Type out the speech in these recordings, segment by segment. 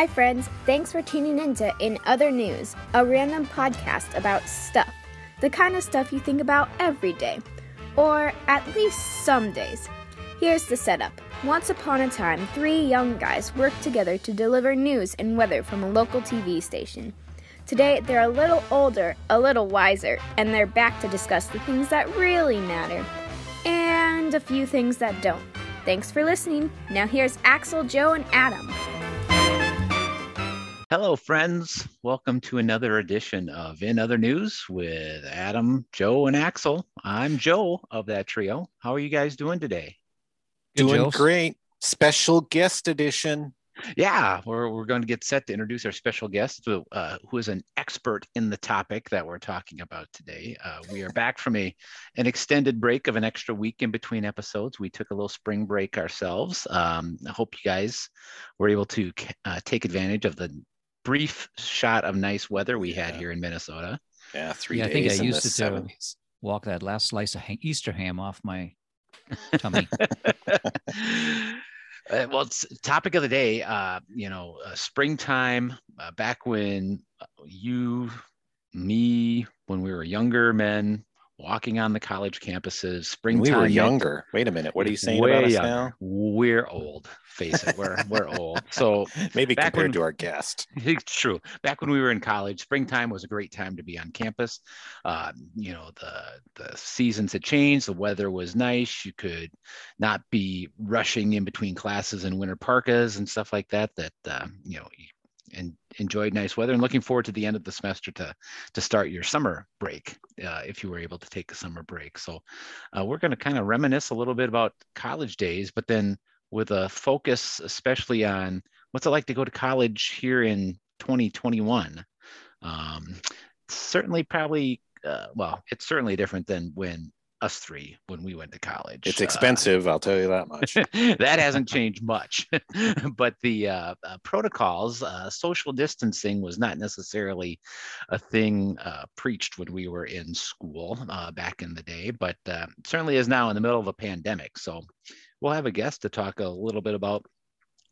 Hi, friends. Thanks for tuning in to In Other News, a random podcast about stuff. The kind of stuff you think about every day, or at least some days. Here's the setup. Once upon a time, three young guys worked together to deliver news and weather from a local TV station. Today, they're a little older, a little wiser, and they're back to discuss the things that really matter and a few things that don't. Thanks for listening. Now, here's Axel, Joe, and Adam. Hello, friends. Welcome to another edition of In Other News with Adam, Joe, and Axel. I'm Joe of that trio. How are you guys doing today? Good, doing Joe. great. Special guest edition. Yeah, we're, we're going to get set to introduce our special guest, uh, who is an expert in the topic that we're talking about today. Uh, we are back from a an extended break of an extra week in between episodes. We took a little spring break ourselves. Um, I hope you guys were able to uh, take advantage of the brief shot of nice weather we had yeah. here in Minnesota. Yeah, three yeah, days. I think I used to 70s. walk that last slice of Easter ham off my tummy. Uh, well, it's topic of the day. Uh, you know, uh, springtime. Uh, back when uh, you, me, when we were younger men, walking on the college campuses. Springtime. We were younger. Wait a minute. What are you saying about us now? We're old. Face it. We're we're old. So maybe compared when, to our guest. It's true. Back when we were in college, springtime was a great time to be on campus. Uh, you know, the the seasons had changed. The weather was nice. You could not be rushing in between classes in winter parkas and stuff like that. That uh, you know and enjoyed nice weather and looking forward to the end of the semester to to start your summer break uh, if you were able to take a summer break. So uh, we're going to kind of reminisce a little bit about college days but then with a focus especially on what's it like to go to college here in 2021 um, certainly probably uh, well it's certainly different than when us three when we went to college. It's uh, expensive, uh, I'll tell you that much. that hasn't changed much, but the uh, uh, protocols, uh, social distancing was not necessarily a thing uh, preached when we were in school back in the day, but certainly is now in the middle of a pandemic. So we'll have a guest to talk a little bit about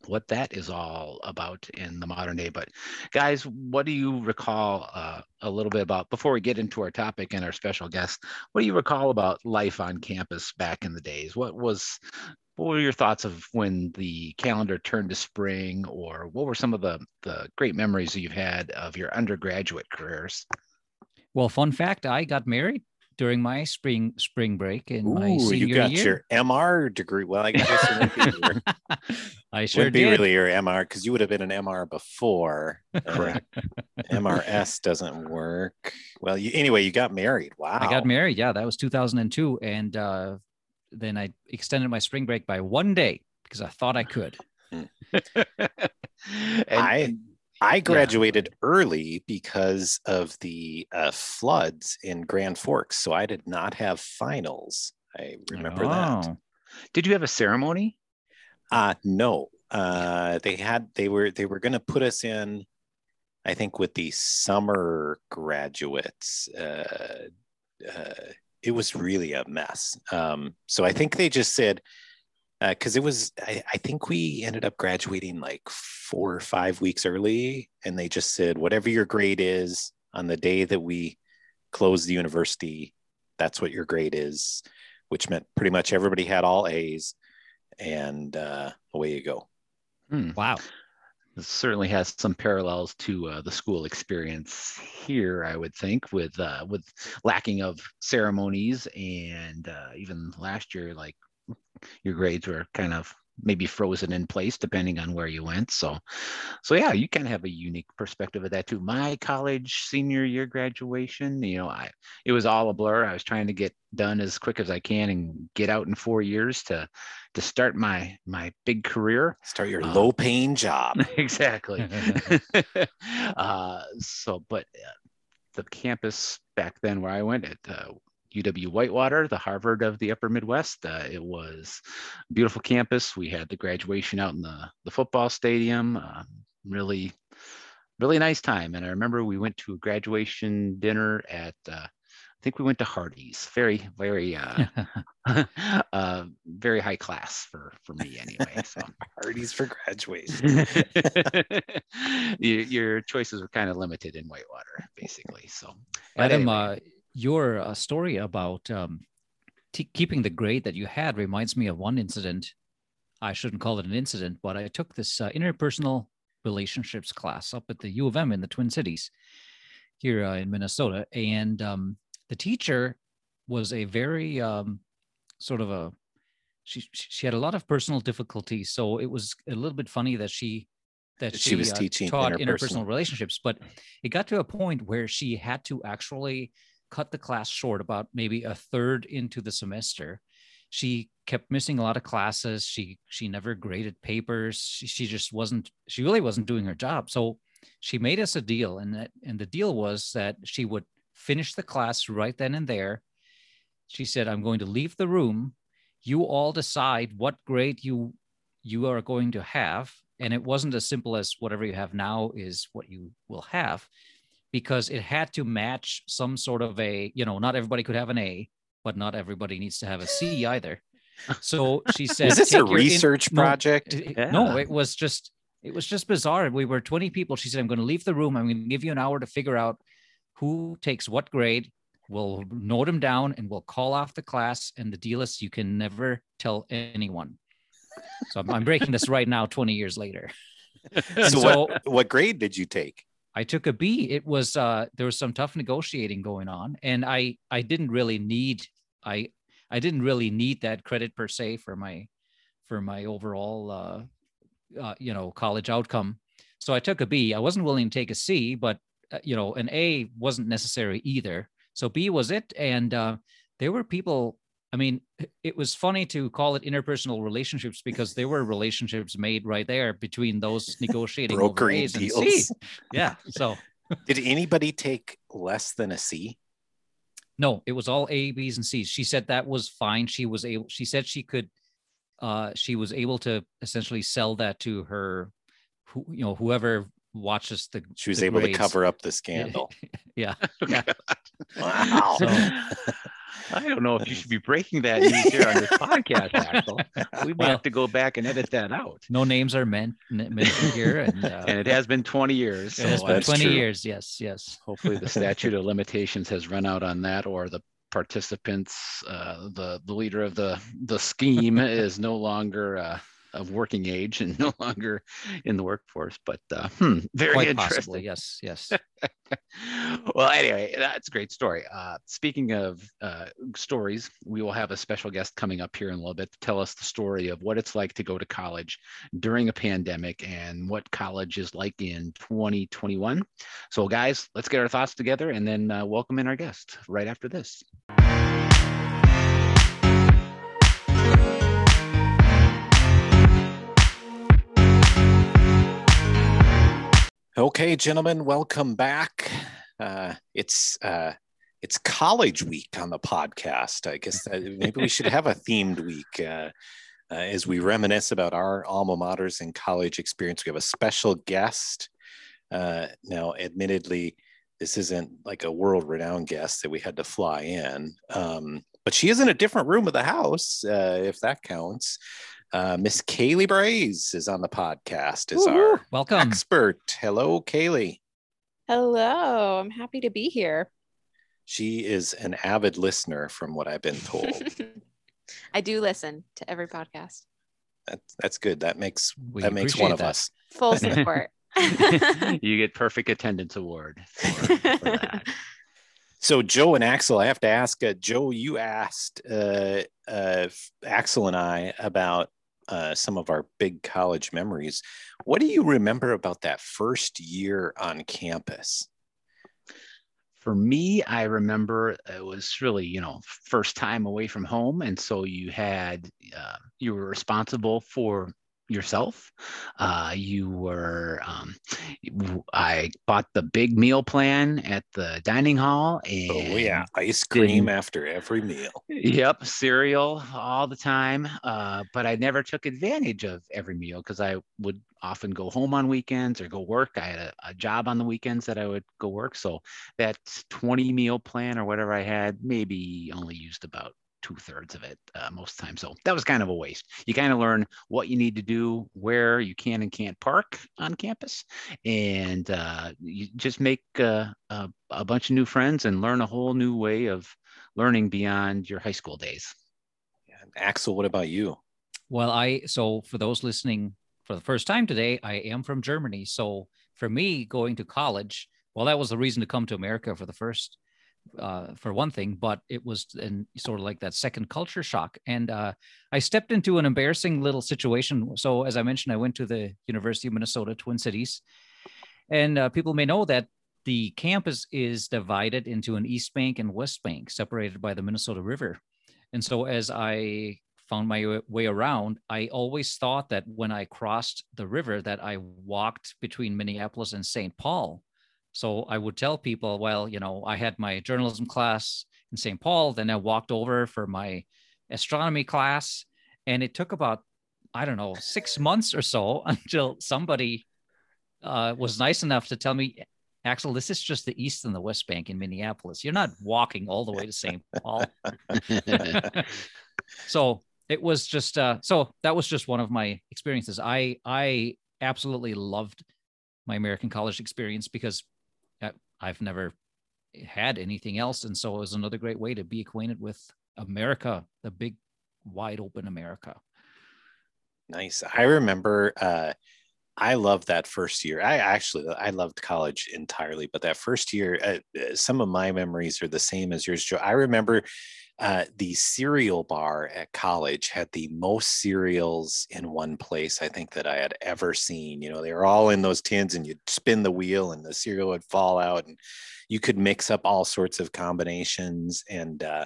what that is all about in the modern day. But guys, what do you recall uh, a little bit about before we get into our topic and our special guest? What do you recall about life on campus back in the days? What was what were your thoughts of when the calendar turned to spring, or what were some of the the great memories you've had of your undergraduate careers? Well, fun fact: I got married during my spring spring break in Ooh, my senior you got year. your MR degree. Well, I guess I sure would be did. really your MR because you would have been an MR before. Correct. MRS doesn't work. Well, you, anyway, you got married. Wow. I got married. Yeah, that was 2002, and uh, then I extended my spring break by one day because I thought I could. Hmm. and, I I graduated yeah. early because of the uh, floods in Grand Forks, so I did not have finals. I remember oh. that. Did you have a ceremony? Uh no. Uh, they had they were they were going to put us in. I think with the summer graduates. Uh, uh, it was really a mess. Um, so I think they just said, because uh, it was I, I, think we ended up graduating like four or five weeks early and they just said whatever your grade is on the day that we closed the university that's what your grade is which meant pretty much everybody had all a's and uh, away you go hmm. wow this certainly has some parallels to uh, the school experience here, I would think, with uh, with lacking of ceremonies and uh, even last year, like your grades were kind of maybe frozen in place depending on where you went. So, so yeah, you kind of have a unique perspective of that too. My college senior year graduation, you know, I it was all a blur. I was trying to get done as quick as I can and get out in four years to to start my my big career. Start your um, low paying job. exactly. uh, so, but uh, the campus back then where I went at uh, UW Whitewater, the Harvard of the Upper Midwest. Uh, it was a beautiful campus. We had the graduation out in the, the football stadium. Uh, really, really nice time. And I remember we went to a graduation dinner at uh, I think we went to Hardee's. Very, very, uh, uh, very high class for for me anyway. So Hardee's for graduation. your, your choices were kind of limited in Whitewater, basically. So, Adam, anyway. Your uh, story about um, t- keeping the grade that you had reminds me of one incident. I shouldn't call it an incident, but I took this uh, interpersonal relationships class up at the U of M in the Twin Cities here uh, in Minnesota. And um, the teacher was a very um, sort of a, she, she had a lot of personal difficulties. So it was a little bit funny that she, that She was uh, teaching taught interpersonal. interpersonal relationships, but it got to a point where she had to actually cut the class short about maybe a third into the semester. She kept missing a lot of classes. She she never graded papers. She, she just wasn't she really wasn't doing her job. So she made us a deal and that and the deal was that she would finish the class right then and there. She said i'm going to leave the room. You all decide what grade you you are going to have. And it wasn't as simple as whatever you have now is what you will have because it had to match some sort of a you know not everybody could have an a but not everybody needs to have a c either. So she said Is this a "Take your in- research no, project? it- it- no it was just it was just bizarre. We were 20 people. She said i'm going to leave the room. I'm going to give you an hour to figure out who takes what grade. We'll note them down and we'll call off the class and the deal is you can never tell anyone. So i'm, I'm breaking this right now 20 years later. So, so- what what grade did you take? I took a B. It was uh there was some tough negotiating going on and I I didn't really need I I didn't really need that credit per se for my for my overall uh, uh you know college outcome. So I took a B. I wasn't willing to take a C, but uh, you know an A wasn't necessary either. So B was it and uh there were people I mean, it was funny to call it interpersonal relationships because there were relationships made right there between those negotiating over Brokering A's and deals. C's. Yeah. So Did anybody take less than a C? no, it was all A, B's, and C's. She said that was fine. She was able. She said she could. Uh, she was able to essentially sell that to her, who you know, whoever watches the. She was the able grades. to cover up the scandal. Yeah. Yeah. Wow. So- I don't know if you should be breaking that news here on this podcast, Axel. We might Well- have to go back and edit that out. No names are meant mentioned here, and, uh, And it has been 20 years. it has been twenty true. years. Yes. Yes. hopefully the statute of limitations has run out on that or the participants uh, the the leader of the the scheme is no longer uh, of working age and no longer in the workforce but uh, hmm, very Quite interesting possibly. Yes. Yes. well anyway that's a great story uh, speaking of uh, stories we will have a special guest coming up here in a little bit to tell us the story of what it's like to go to college during a pandemic and what college is like in 2021 so guys let's get our thoughts together and then uh, welcome in our guest right after this Okay, gentlemen, welcome back. Uh, it's uh, it's college week on the podcast. I guess that maybe we should have a themed week uh, uh, as we reminisce about our alma maters and college experience. We have a special guest. Uh, now, admittedly, this isn't like a world-renowned guest that we had to fly in, um, but she is in a different room of the house, uh, if that counts. Uh, Miss Kaylee Braze is on the podcast. Is our Welcome. expert. Hello, Kaylee. Hello, I'm happy to be here. She is an avid listener, from what I've been told. I do listen to every podcast. that, that's good. That makes We that makes one appreciate of that. us. Full support. you get perfect attendance award for, for that. So, Joe and Axel, I have to ask. Uh, Joe, you asked uh, uh, Axel and I about uh, some of our big college memories. What do you remember about that first year on campus? for me i remember it was really you know first time away from home and so you had uh, you were responsible for yourself. Uh, you were, um, I bought the big meal plan at the dining hall. And oh, yeah. Ice cream after every meal. Yep. Cereal all the time. Uh, but I never took advantage of every meal because I would often go home on weekends or go work. I had a, a, job on the weekends that I would go work. So that 20 meal plan or whatever I had, maybe only used about two thirds of it uh, most times. So that was kind of a waste. You kind of learn what you need to do, where you can and can't park on campus, and uh, you just make uh, a, a bunch of new friends and learn a whole new way of learning beyond your high school days. Yeah. Axel, what about you? Well, I so for those listening for the first time today, I am from Germany. So for me, going to college, well, that was the reason to come to America for the first uh, for one thing, but it was in sort of like that second culture shock. And uh, I stepped into an embarrassing little situation. So, as I mentioned, I went to the University of Minnesota Twin Cities, and uh, people may know that the campus is divided into an East Bank and West Bank, separated by the Minnesota River. And so, as I found my way around, I always thought that when I crossed the river, that I walked between Minneapolis and St. Paul so I would tell people, well, you know, I had my journalism class in St. Paul, then I walked over for my astronomy class, and it took about I don't know six months or so until somebody uh, was nice enough to tell me, Axel, this is just the East and the West Bank in Minneapolis. You're not walking all the way to St. Paul. so it was just uh, so that was just one of my experiences. I I absolutely loved my American college experience because I've never had anything else. And so it was another great way to be acquainted with America, the big, wide open America. Nice. I remember uh, I loved that first year. I actually I loved college entirely, but that first year, uh, uh some of my memories are the same as yours, Joe. I remember uh, the cereal bar at college had the most cereals in one place I think that I had ever seen. You know, they were all in those tins, and you'd spin the wheel, and the cereal would fall out, and you could mix up all sorts of combinations. And uh,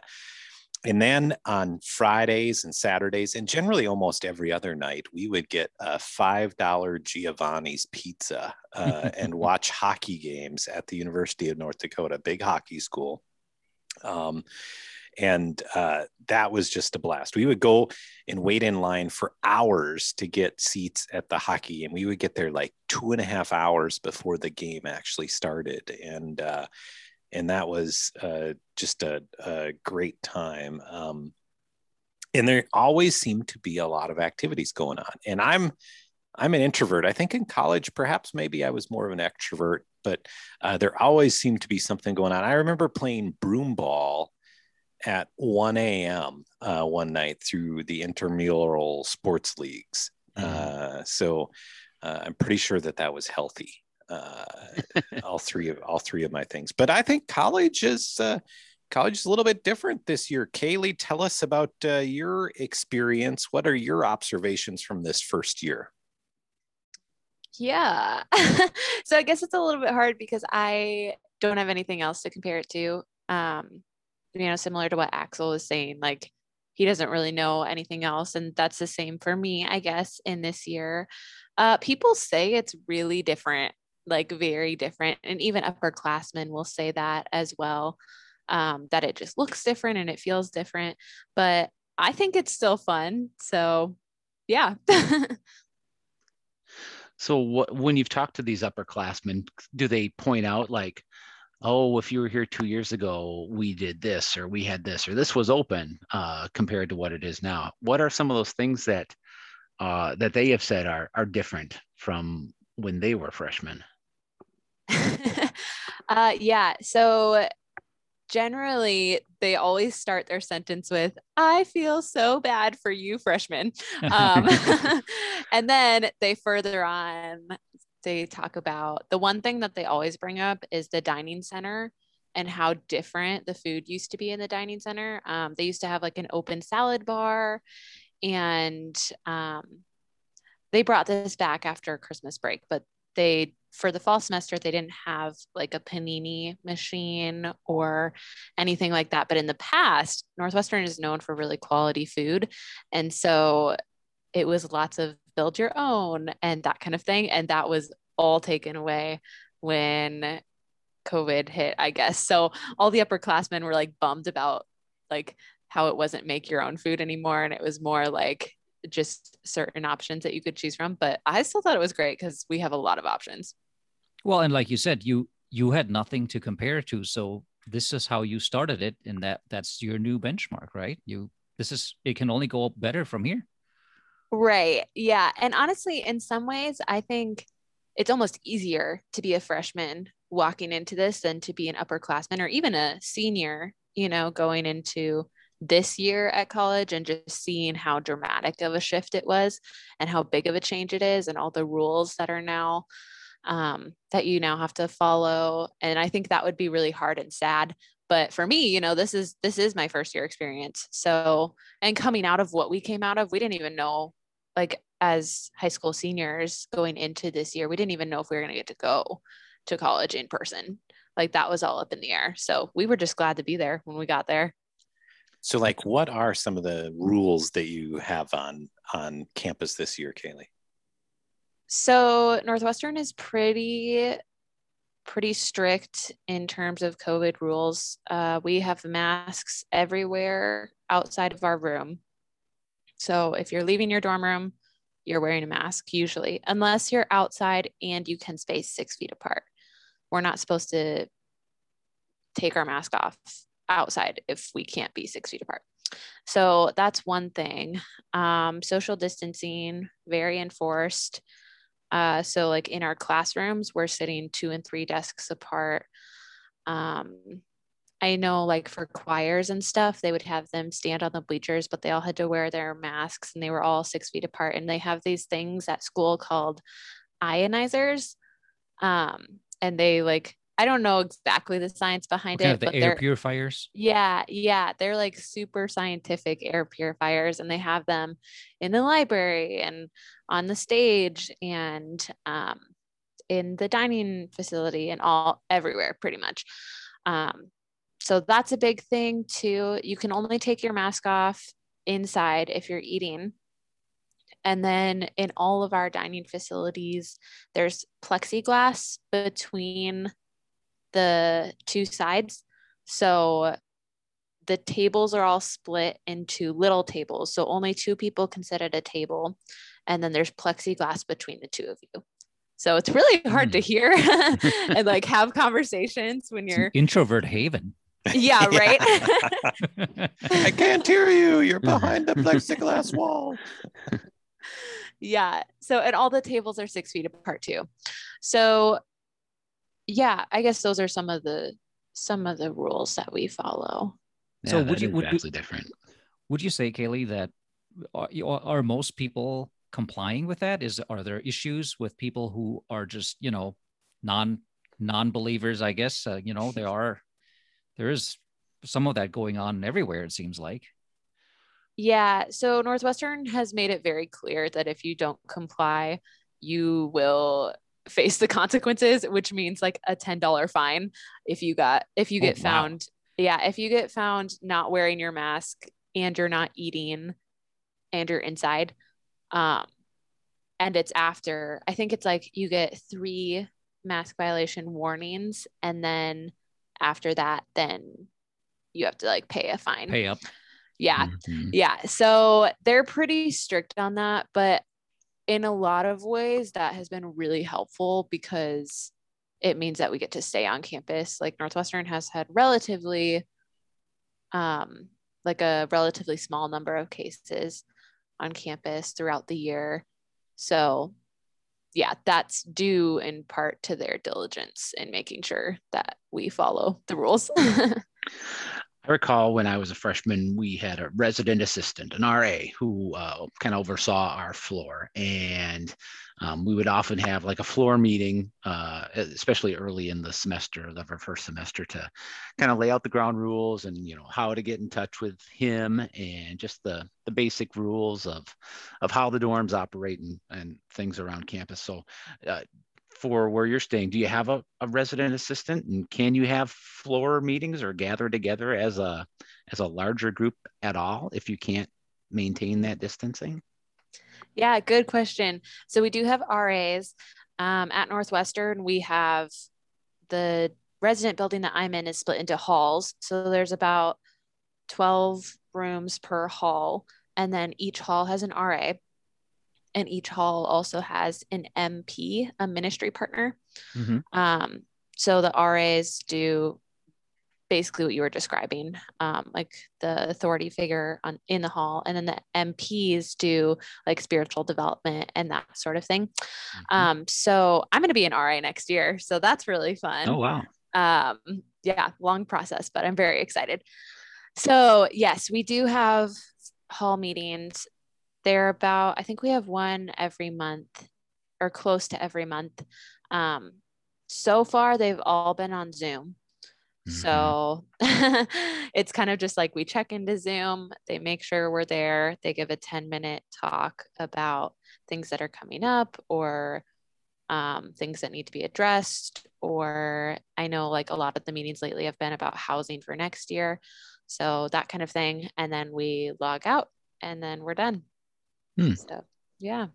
and then on Fridays and Saturdays, and generally almost every other night, we would get a five dollar Giovanni's pizza uh, and watch hockey games at the University of North Dakota, big hockey school. Um, and uh, that was just a blast. We would go and wait in line for hours to get seats at the hockey, and we would get there like two and a half hours before the game actually started, and uh, and that was uh, just a, a, great time. Um, and there always seemed to be a lot of activities going on, and I'm I'm an introvert. I think in college, perhaps maybe I was more of an extrovert, but uh, there always seemed to be something going on. I remember playing broom ball at 1 a.m. Uh, one night through the intramural sports leagues. Mm-hmm. Uh, so uh, I'm pretty sure that that was healthy. Uh, all three of all three of my things, but I think college is uh, college is a little bit different this year. Kaylee, tell us about uh, your experience. What are your observations from this first year? Yeah. so I guess it's a little bit hard because I don't have anything else to compare it to. Um, you know, similar to what Axel was saying, like he doesn't really know anything else. And that's the same for me, I guess, in this year. Uh, people say it's really different, like very different. And even upperclassmen will say that as well, um, that it just looks different and it feels different. But I think it's still fun. So, yeah. so, what, when you've talked to these upperclassmen, do they point out like, oh, if you were here two years ago, we did this or we had this or this was open uh, compared to what it is now. What are some of those things that uh, that they have said are are different from when they were freshmen? uh, yeah. So generally they always start their sentence with i feel so bad for you freshmen um, and then they further on they talk about the one thing that they always bring up is the dining center and how different the food used to be in the dining center. Um, they used to have like an open salad bar, and um, they brought this back after Christmas break, but they for the fall semester they didn't have like a panini machine or anything like that but in the past northwestern is known for really quality food and so it was lots of build your own and that kind of thing. And that was all taken away when COVID hit, I guess. So all the upperclassmen were like bummed about like how it wasn't make your own food anymore. And it was more like just certain options that you could choose from. But I still thought it was great because we have a lot of options. Well, and like you said, you you had nothing to compare to. So this is how you started it, and that that's your new benchmark, right? You this is it can only go up better from here. Right. Yeah. And honestly, in some ways, I think it's almost easier to be a freshman walking into this than to be an upperclassman or even a senior, you know, going into this year at college and just seeing how dramatic of a shift it was and how big of a change it is and all the rules that are now um, that you now have to follow and i think that would be really hard and sad but for me you know this is this is my first year experience so and coming out of what we came out of we didn't even know like as high school seniors going into this year we didn't even know if we were going to get to go to college in person. Like that was all up in the air. So we were just glad to be there when we got there. So like what are some of the rules that you have on on campus this year kaylee? So northwestern is pretty pretty strict in terms of covid rules. Uh, we have masks everywhere outside of our room so if you're leaving your dorm room, you're wearing a mask usually, unless you're outside and you can space six feet apart. We're not supposed to take our mask off outside if we can't be six feet apart. So that's one thing. Um, social distancing, very enforced. Uh, so, like in our classrooms, we're sitting two and three desks apart. Um, I know like for choirs and stuff, they would have them stand on the bleachers, but they all had to wear their masks and they were all six feet apart. And they have these things at school called ionizers. Um, and they like, I don't know exactly the science behind it. The air purifiers. Yeah, yeah. They're like super scientific air purifiers, and they have them in the library and on the stage and um, in the dining facility and all everywhere pretty much. Um, so that's a big thing too. You can only take your mask off inside if you're eating. And then in all of our dining facilities, there's plexiglass between the two sides. So the tables are all split into little tables. So only two people can sit at a table. And then there's plexiglass between the two of you. So it's really hard to hmm. hear and like have conversations when you're introvert haven. Yeah, right. I can't hear you. You're behind the plexiglass wall. Yeah. So, and all the tables are six feet apart too. So, yeah, I guess those are some of the some of the rules that we follow. Yeah, so, would you would vastly different? Would you say, Kaylee, that are, are most people complying with that? Is are there issues with people who are just you know non non believers? I guess uh, you know there are there is some of that going on everywhere, it seems like. Yeah. So Northwestern has made it very clear that if you don't comply, you will face the consequences, which means like a $10 fine if you got if you get oh, found. Wow. Yeah, if you get found not wearing your mask and you're not eating and you're inside. Um and it's after I think it's like you get three mask violation warnings and then after that, then you have to like pay a fine. Pay up. Yeah. Mm-hmm. Yeah. So they're pretty strict on that. But in a lot of ways, that has been really helpful because it means that we get to stay on campus. Like Northwestern has had relatively, um, like a relatively small number of cases on campus throughout the year. So yeah, that's due in part to their diligence in making sure that we follow the rules. I recall when I was a freshman, we had a resident assistant, an RA, who uh, kind of oversaw our floor. And um, we would often have like a floor meeting, uh, especially early in the semester of our first semester, to kind of lay out the ground rules and you know how to get in touch with him and just the the basic rules of of how the dorms operate and, and things around campus. So uh, for where you're staying, do you have a, a resident assistant and can you have floor meetings or gather together as a as a larger group at all if you can't maintain that distancing? Yeah, good question. So we do have RAs. Um, at Northwestern, we have the resident building that I'm in is split into halls. So there's about 12 rooms per hall. And then each hall has an RA. And each hall also has an MP, a ministry partner. Mhm. Um, so the RAs do basically what you were describing, um, like the authority figure on in the hall, and then the MPs do like spiritual development and that sort of thing. Mhm. Um, so I'm going to be an RA next year, so that's really fun oh wow. um yeah long process but i'm very excited so yes we do have hall meetings they're about i think we have one every month or close to every month um so far they've all been on zoom so it's kind of just like we check into zoom they make sure we're there they give a 10 minute talk about things that are coming up or um, things that need to be addressed. Or I know like a lot of the meetings lately have been about housing for next year. So that kind of thing. And then we log out and then we're done. Hmm. So yeah.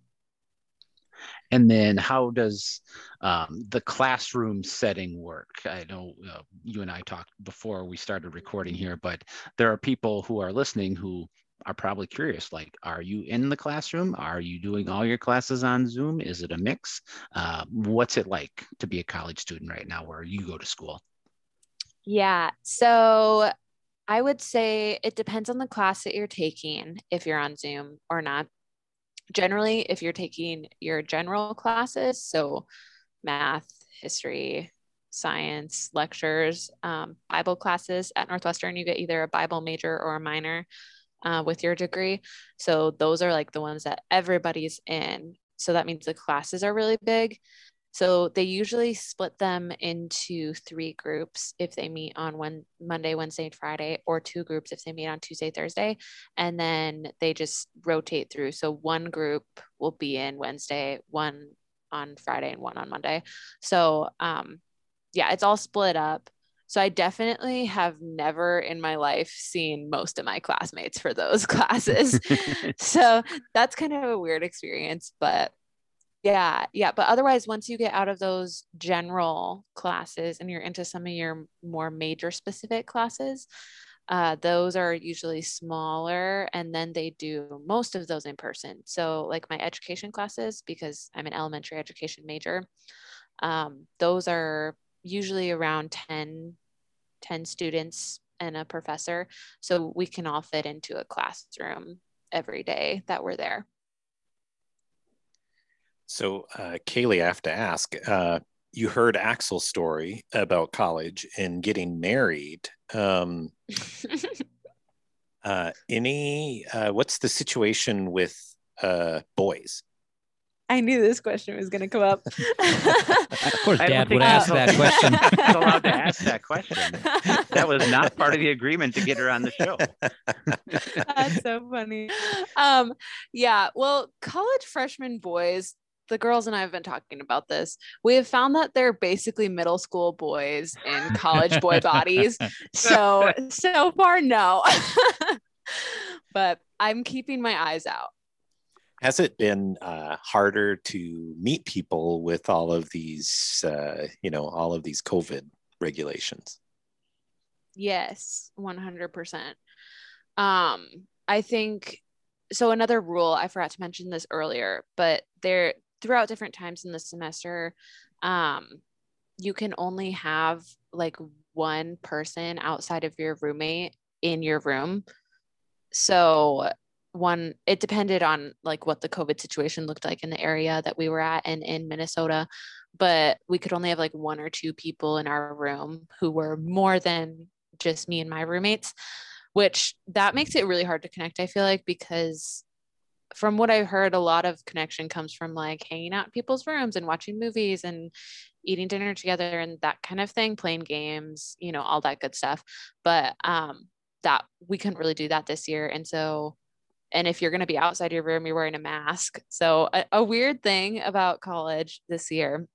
And then how does um, the classroom setting work? I know uh, you and I talked before we started recording here, but there are people who are listening who are probably curious like, are you in the classroom? Are you doing all your classes on Zoom? Is it a mix? Uh, what's it like to be a college student right now where you go to school? Yeah. So I would say it depends on the class that you're taking, if you're on Zoom or not. Generally, if you're taking your general classes, so math, history, science, lectures, um, Bible classes at Northwestern, you get either a Bible major or a minor uh, with your degree. So those are like the ones that everybody's in. So that means the classes are really big. So they usually split them into three groups if they meet on one Monday, Wednesday, and Friday, or two groups if they meet on Tuesday, Thursday, and then they just rotate through. So one group will be in Wednesday, one on Friday, and one on Monday. So um, yeah, it's all split up. So I definitely have never in my life seen most of my classmates for those classes. so that's kind of a weird experience, but yeah, yeah. But otherwise, once you get out of those general classes and you're into some of your more major specific classes, uh, those are usually smaller and then they do most of those in person. So, like my education classes, because I'm an elementary education major, um, those are usually around 10, 10 students and a professor. So we can all fit into a classroom every day that we're there. So, uh, Kaylee, I have to ask. Uh, you heard Axel's story about college and getting married. Um, uh, any? Uh, what's the situation with uh, boys? I knew this question was going to come up. Of course, Dad would ask so. that question. Not allowed to ask that question. That was not part of the agreement to get her on the show. That's so funny. Um, yeah, well, college freshman boys, the girls and I have been talking about this. We have found that they're basically middle school boys in college boy bodies. So, so far, no. but I'm keeping my eyes out. Has it been uh, harder to meet people with all of these, uh, you know, all of these COVID regulations? Yes, 100%. Um, I think so. Another rule, I forgot to mention this earlier, but there throughout different times in the semester, um, you can only have like one person outside of your roommate in your room. So one it depended on like what the covid situation looked like in the area that we were at and in minnesota but we could only have like one or two people in our room who were more than just me and my roommates which that makes it really hard to connect i feel like because from what i've heard a lot of connection comes from like hanging out in people's rooms and watching movies and eating dinner together and that kind of thing playing games you know all that good stuff. But um that we couldn't really do that this year. And so and if you're going to be outside your room you're wearing a mask. So a, a weird thing about college this year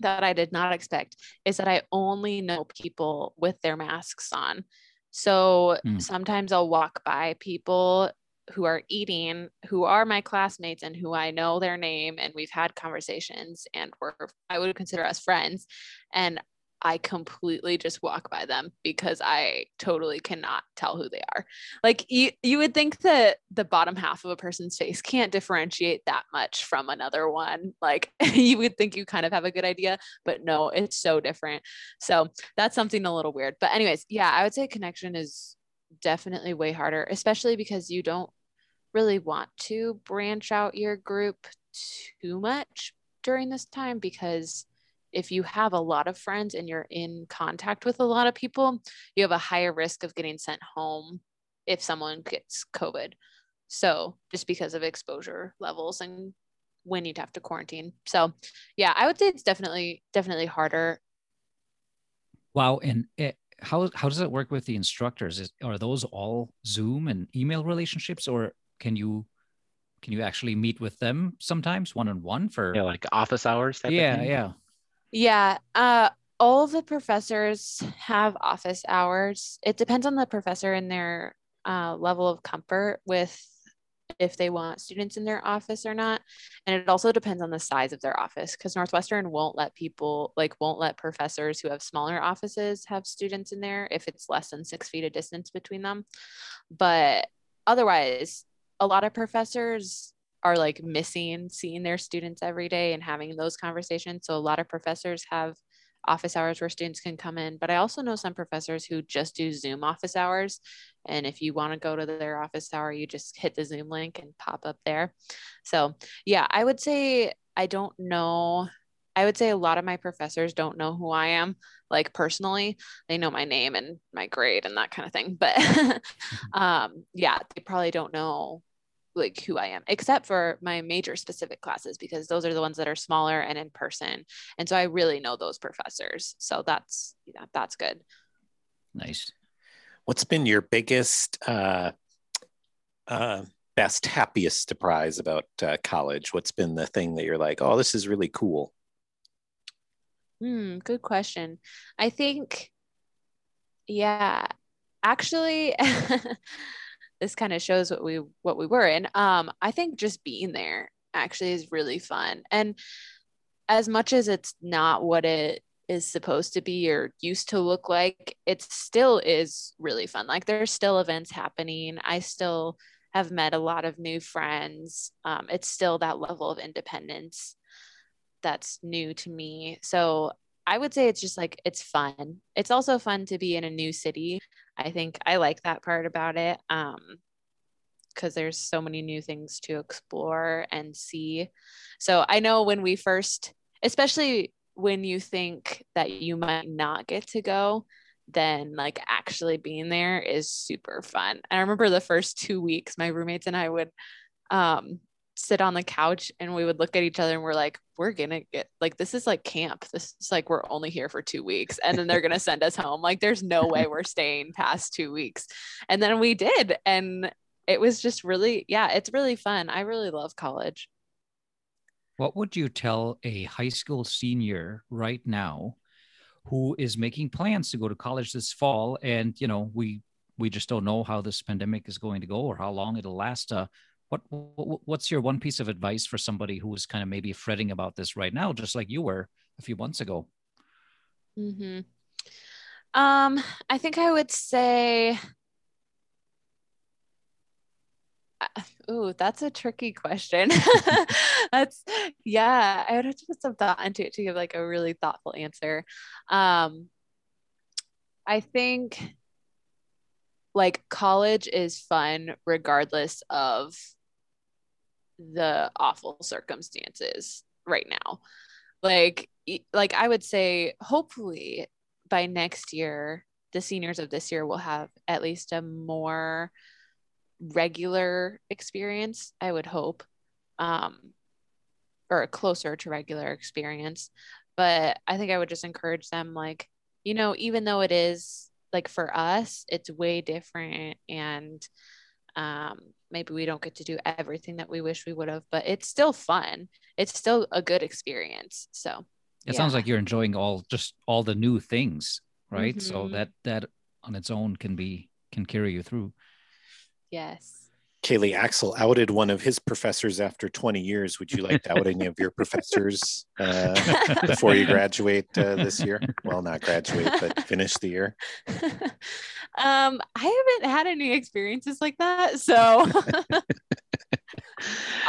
that i did not expect is that i only know people with their masks on. So Hmm. sometimes i'll walk by people who are eating who are my classmates and who I know their name and we've had conversations and we're I would consider us friends and I completely just walk by them because I totally cannot tell who they are. Like you you would think that the bottom half of a person's face can't differentiate that much from another one. Like you would think you kind of have a good idea, but no, it's so different. So that's something a little weird. But anyways, yeah, I would say connection is definitely way harder, especially because you don't really want to branch out your group too much during this time because if you have a lot of friends and you're in contact with a lot of people, you have a higher risk of getting sent home if someone gets COVID. So, just because of exposure levels and when you'd have to quarantine. So, yeah, I would say it's definitely definitely harder. Wow, and it, how how does it work with the instructors? Is, are those all Zoom and email relationships, or can you can you actually meet with them sometimes one on one for yeah, like office hours? yeah, yeah. Yeah. Uh, all the professors have office hours. It depends on the professor and their uh, level of comfort with if they want students in their office or not. And it also depends on the size of their office because Northwestern won't let people, like, won't let professors who have smaller offices have students in there if it's less than six feet of distance between them. But otherwise, a lot of professors are like missing seeing their students every day and having those conversations. So a lot of professors have office hours where students can come in, but I also know some professors who just do Zoom office hours. And if you want to go to their office hour, you just hit the Zoom link and pop up there. So, yeah, I would say I don't know. I would say a lot of my professors don't know who I am, like personally. They know my name and my grade and that kind of thing. But um, yeah, they probably don't know like who I am, except for my major specific classes, because those are the ones that are smaller and in person. And so I really know those professors. So that's, yeah, that's good. Nice. What's been your biggest, uh, uh, best, happiest surprise about uh, college? What's been the thing that you're like, oh, this is really cool? Hmm, good question. I think, yeah, actually, this kind of shows what we what we were in. Um, I think just being there actually is really fun. And as much as it's not what it is supposed to be or used to look like, it still is really fun. Like there's still events happening. I still have met a lot of new friends. Um, it's still that level of independence that's new to me. So I would say it's just like it's fun. It's also fun to be in a new city. I think I like that part about it. Um, because there's so many new things to explore and see. So I know when we first, especially when you think that you might not get to go, then like actually being there is super fun. I remember the first two weeks, my roommates and I would um, sit on the couch and we would look at each other and we're like, we're gonna get like this is like camp. This is like we're only here for two weeks and then they're gonna send us home. Like there's no way we're staying past two weeks. And then we did. And it was just really, yeah, it's really fun. I really love college. What would you tell a high school senior right now who is making plans to go to college this fall and you know we we just don't know how this pandemic is going to go or how long it'll last uh, what, what's your one piece of advice for somebody who is kind of maybe fretting about this right now, just like you were a few months ago? Mm-hmm. Um, I think I would say, uh, ooh, that's a tricky question. that's yeah, I would have to put some thought into it to give like a really thoughtful answer. Um, I think like college is fun regardless of the awful circumstances right now. Like like i would say hopefully by next year the seniors of this year will have at least a more regular experience i would hope um or a closer to regular experience. But i think i would just encourage them like you know even though it is like for us it's way different and um maybe we don't get to do everything that we wish we would have, but it's still fun. It's still a good experience. So it yeah. sounds like you're enjoying all just all the new things, right? Mm-hmm. So that that on its own can be can carry you through. Yes. Kaylee Axel outed one of his professors after 20 years. Would you like to out any of your professors uh, before you graduate uh, this year? Well, not graduate, but finish the year. um, I haven't had any experiences like that, so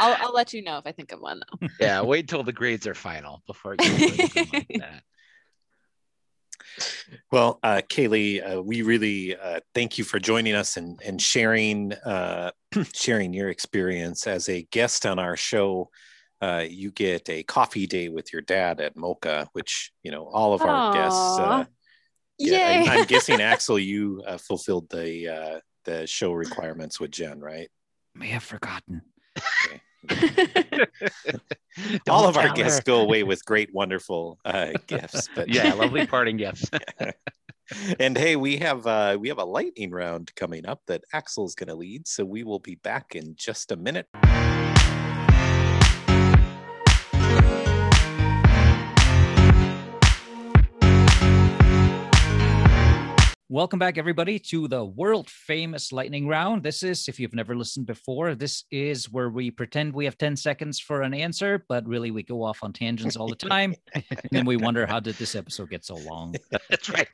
I'll I'll let you know if I think of one though. Yeah, wait till the grades are final before you do anything like that. Well, uh, Kaylee, uh, we really uh, thank you for joining us and, and sharing uh, sharing your experience as a guest on our show. Uh, you get a coffee day with your dad at Mocha, which you know all of our guests. Uh, yeah, Yay! I, am guessing Axel, you uh, fulfilled the uh, the show requirements with Jen, right? May have forgotten. All of our guests her. go away with great, wonderful uh, gifts. But Yeah, lovely parting gifts. and hey, we have uh, we have a lightning round coming up that Axel's going to lead, so we will be back in just a minute. Welcome back, everybody, to the world famous lightning round. This is, if you've never listened before, this is where we pretend we have 10 seconds for an answer, but really we go off on tangents all the time. and then we wonder, how did this episode get so long? That's right.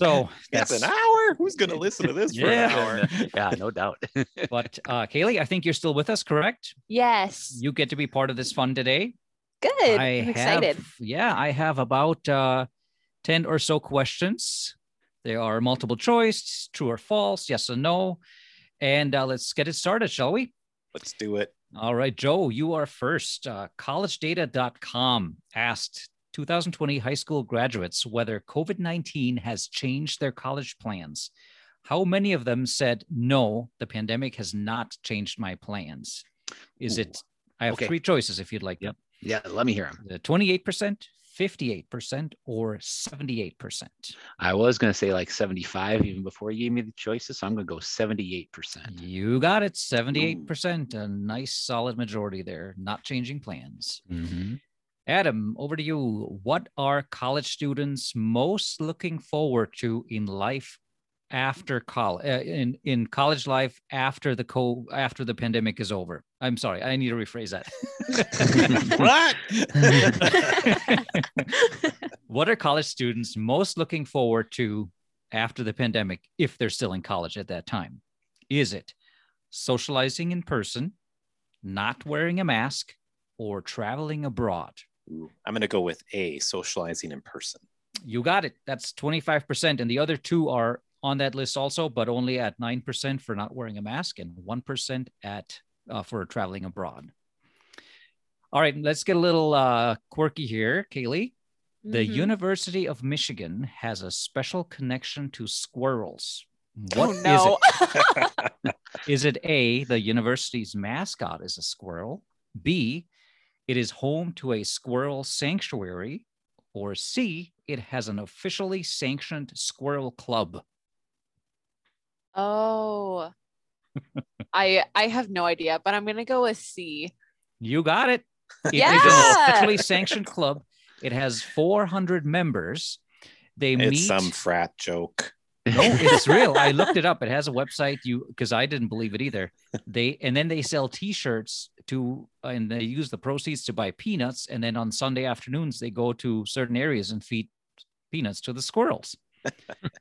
So That's that's an hour. Who's going to listen to this for Yeah. an hour? yeah, no doubt. But uh, Kaylee, I think you're still with us, correct? yes. You get to be part of this fun today. Good. I I'm have, excited. Yeah, I have about uh, 10 or so questions. They are multiple choice, true or false, yes or no. And uh, let's get it started, shall we? Let's do it. All right, Joe, you are first. Uh, collegedata.com asked 2020 high school graduates whether COVID 19 has changed their college plans. How many of them said, no, the pandemic has not changed my plans? Is it? I have Okay. three choices if you'd like Yep. them Yeah, let me hear him. the 28%, 58%, or 78%. I was going to say like 75 even before you gave me the choices. So I'm going to go 78%. You got it, 78%. A nice solid majority there, not changing plans. Mhm. Adam, over to you. What are college students most looking forward to in life after college, uh, in, in college life after the co after the pandemic is over? I'm sorry, I need to rephrase that. what what are college students most looking forward to after the pandemic if they're still in college at that time? Is it socializing in person, not wearing a mask, or traveling abroad? Ooh, I'm going to go with A, socializing in person. You got it. That's 25%. And the other two are on that list also, but only at 9% for not wearing a mask and 1% at uh, for traveling abroad. All right, let's get a little uh, quirky here, Kaylee. The Mhm. University of Michigan has a special connection to squirrels. oh What is no. it? Is it A, the university's mascot is a squirrel? B, it is home to a squirrel sanctuary? Or C, it has an officially sanctioned squirrel club? oh. I I have no idea, but I'm gonna go with C. You got it. It is Yeah. an officially sanctioned club. It has 400 members. They meet. Some frat joke. No, it's real. I looked it up. It has a website. You because I didn't believe it either. They and then they sell T-shirts to and they use the proceeds to buy peanuts. And then on Sunday afternoons they go to certain areas and feed peanuts to the squirrels.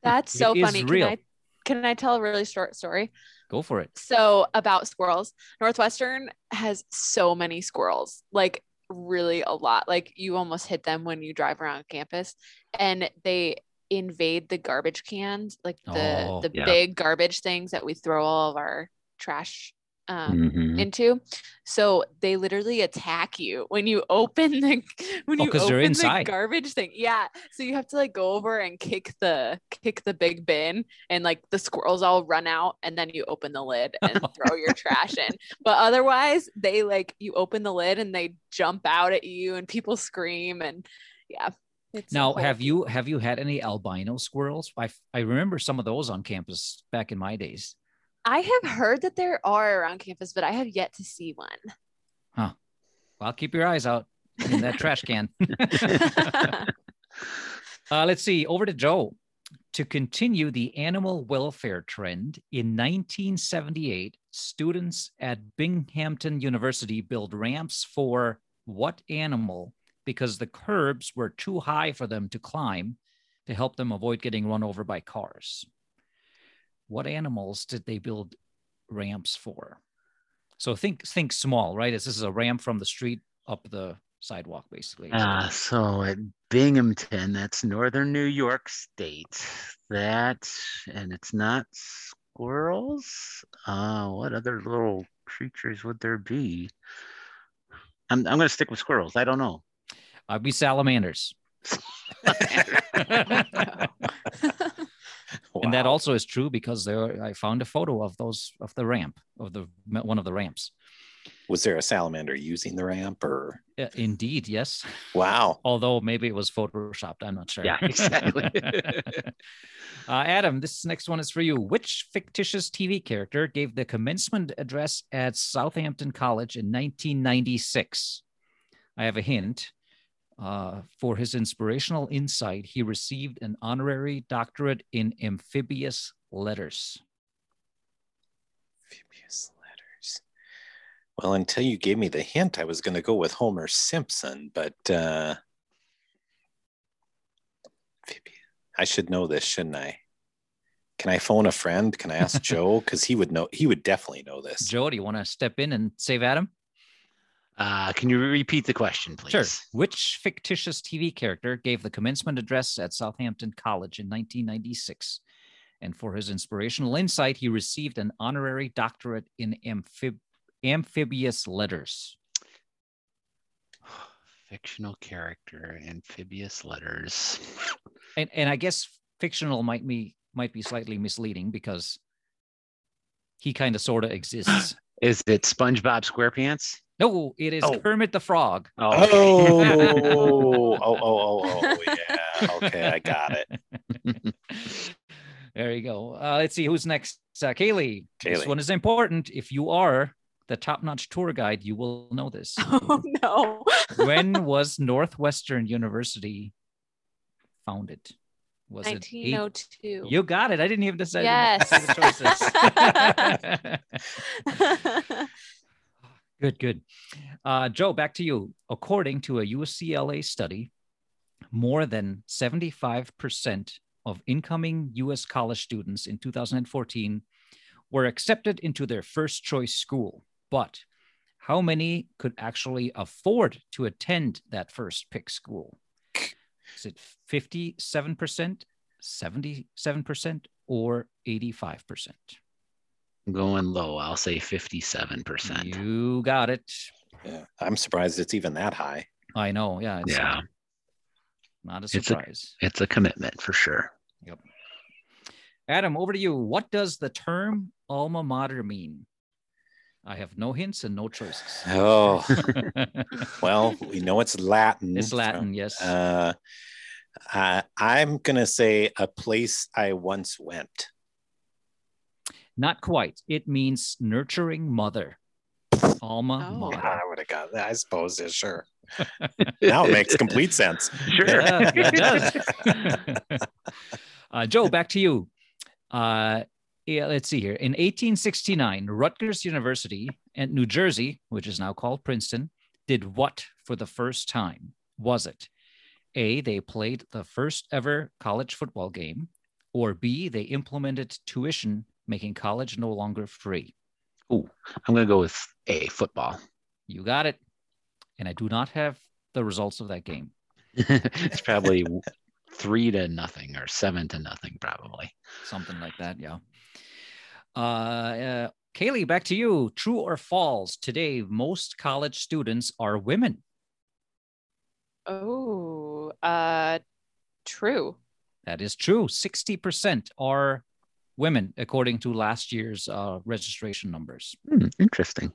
That's It so is funny. real. Can I can I tell a really short story? Go for it. So about squirrels, Northwestern has so many squirrels, like really a lot. Like you almost hit them when you drive around campus, and they invade the garbage cans, like the Oh, the yeah. big garbage things that we throw all of our trash um, Mhm. into. So they literally attack you when you open the when Oh, you open inside. the garbage thing. Yeah. So you have to like go over and kick the kick the big bin and like the squirrels all run out and then you open the lid and throw your trash in. But otherwise they like you open the lid and they jump out at you and people scream and yeah. It's Now, have you have you had any albino squirrels? I I remember some of those on campus back in my days. I have heard that there are around campus, but I have yet to see one. Well, keep your eyes out in that trash can. Uh, let's see. Over to Joe. To continue the animal welfare trend, in 1978, students at Binghamton University build ramps for what animal because the curbs were too high for them to climb to help them avoid getting run over by cars? What animals did they build ramps for? So think think small, right? This is a ramp from the street up the sidewalk, basically. So- Uh, so at Binghamton, that's northern New York State. That, and it's not squirrels. Uh, what other little creatures would there be? I'm, I'm going to stick with squirrels. I don't know. I'd be salamanders. And that also is true because there I found a photo of those of the ramp of the one of the ramps. was there a salamander using the ramp or Uh, indeed, yes. wow Although maybe it was photoshopped, I'm not sure. Yeah, exactly. uh, Adam, this next one is for you. Which fictitious TV character gave the commencement address at Southampton College in 1996? I have a hint. Uh, for his inspirational insight, he received an honorary doctorate in amphibious letters. amphibious letters. Well until you gave me the hint i was going to go with homer simpson but uh i should know this shouldn't i? Can i phone a friend? Can i ask joe? Because he would know he would definitely know this. Joe, do you want to step in and save Adam? Uh, can you repeat the question, please? Sure. Which fictitious TV character gave the commencement address at Southampton College in 1996? And for his inspirational insight, he received an honorary doctorate in amphib- amphibious letters. Fictional character, amphibious letters. And, and I guess fictional might be might be slightly misleading because he kind of sort of exists. Is it SpongeBob SquarePants? no, it is Oh. Kermit the Frog. Oh, oh, oh, oh, oh, oh, yeah. Okay, I got it. there you go. Uh, let's see who's next. Uh, Kaylee. This one is important. If you are the top-notch tour guide, you will know this. Oh no. when was Northwestern University founded? Was it eight? 1902. You got it. I didn't even decide. Yes. the choices. good, good. Uh, Joe, back to you. According to a UCLA study, more than 75% of incoming US college students in 2014 were accepted into their first choice school. But how many could actually afford to attend that first pick school? Is it 57%, 77%, or 85%? I'm going low. I'll say 57%. You got it. Yeah, I'm surprised it's even that high. I know. Yeah. It's Yeah, not a It's a- surprise. it's a commitment for sure. Yep. Adam, over to you. What does the term alma mater mean? I have no hints and no choices. Oh, well, we know it's Latin. it's Latin, yes. Uh, uh, I'm gonna say a place I once went. Not quite. It means nurturing mother. Alma Oh. mater. I would have got that. I suppose. Yeah, sure. now it makes complete sense. Sure. Yeah, it does. uh, Joe, back to you. Uh, yeah, let's see here. In 1869, Rutgers University in New Jersey, which is now called Princeton, did what for the first time? Was it A, they played the first ever college football game, or B, they implemented tuition, making college no longer free? Oh, I'm going to go with A, football. You got it. And I do not have the results of that game. it's probably three to nothing or seven to nothing, probably. something like that. Yeah. Uh, uh, Kaylee, back to you. True or false? Today, most college students are women. Oh, uh, true. That is true. 60% are women, according to last year's uh, registration numbers. Hmm, interesting.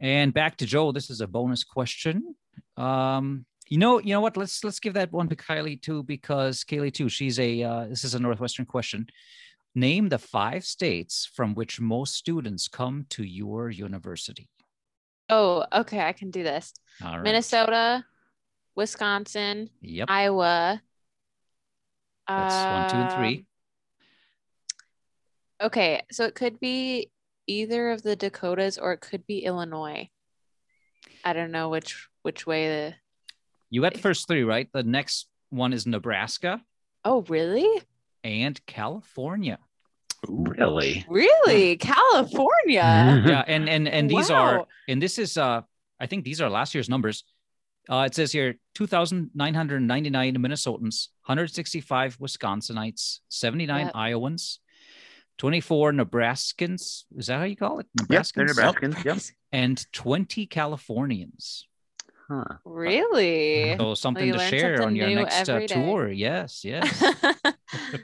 And back to Joe. This is a bonus question. Um, you know, you know what? Let's let's give that one to Kylie too, because Kaylee too. She's a uh, this is a Northwestern question. Name the five states from which most students come to your university. Oh, okay. I can do this. All right. Minnesota, Wisconsin, Yep. Iowa. That's one, two, and three. um, Okay, so it could be either of the Dakotas or it could be Illinois. I don't know which which way the. You got the first three, right? The next one is Nebraska Oh, really? and California. Really? Really? California? yeah, and and and these are and this is uh I think these are last year's numbers. Uh, it says here 2,999 Minnesotans, 165 Wisconsinites, 79 Yep. Iowans, 24 Nebraskans. Is that how you call it? Yep, Nebraskans? Nebraskans. Yep. And 20 Californians. Huh. Really? So something you to learn share on your next uh, tour. Yes, yes.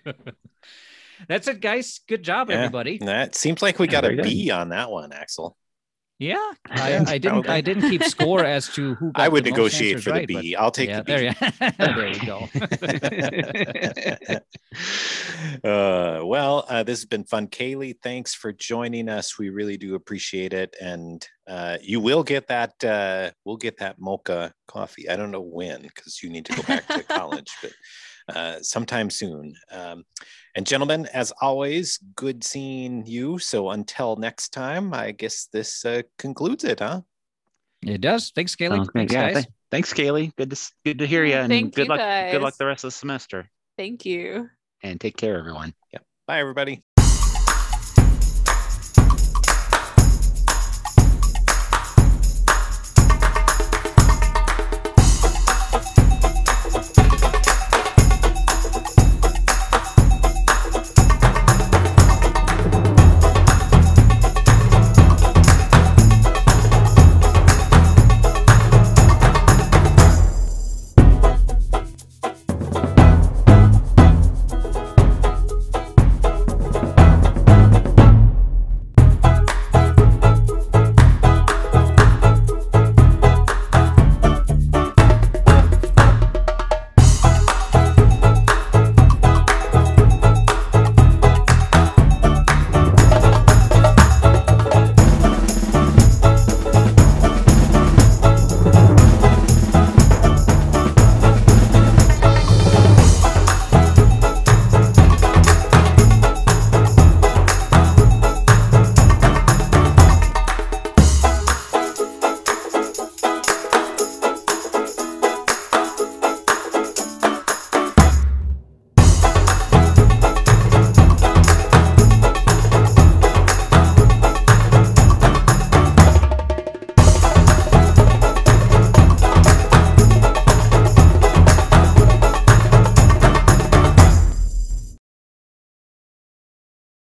That's it, guys. Good job, Yeah. everybody. That seems like we got a very good. B on that one, Axel. Yeah, I, I didn't. I didn't keep score as to who. Got I would the negotiate for the right, but- B. I'll take yeah, the B. there you go. uh, well, uh, this has been fun. Kaylee, thanks for joining us. We really do appreciate it. And uh, you will get that, uh, we'll get that mocha coffee. I don't know when, because you need to go back to college, but uh, sometime soon. Um, and gentlemen, as always, good seeing you. So until next time, I guess this uh, concludes it, huh? it does. Thanks, Kaylee. Sounds good. Thanks, Yeah, guys. th- thanks, Kaylee. Good to good to hear you, and Thank good you, luck. Good luck the rest of the semester. Thank you. And take care, everyone. Yep. Bye, everybody.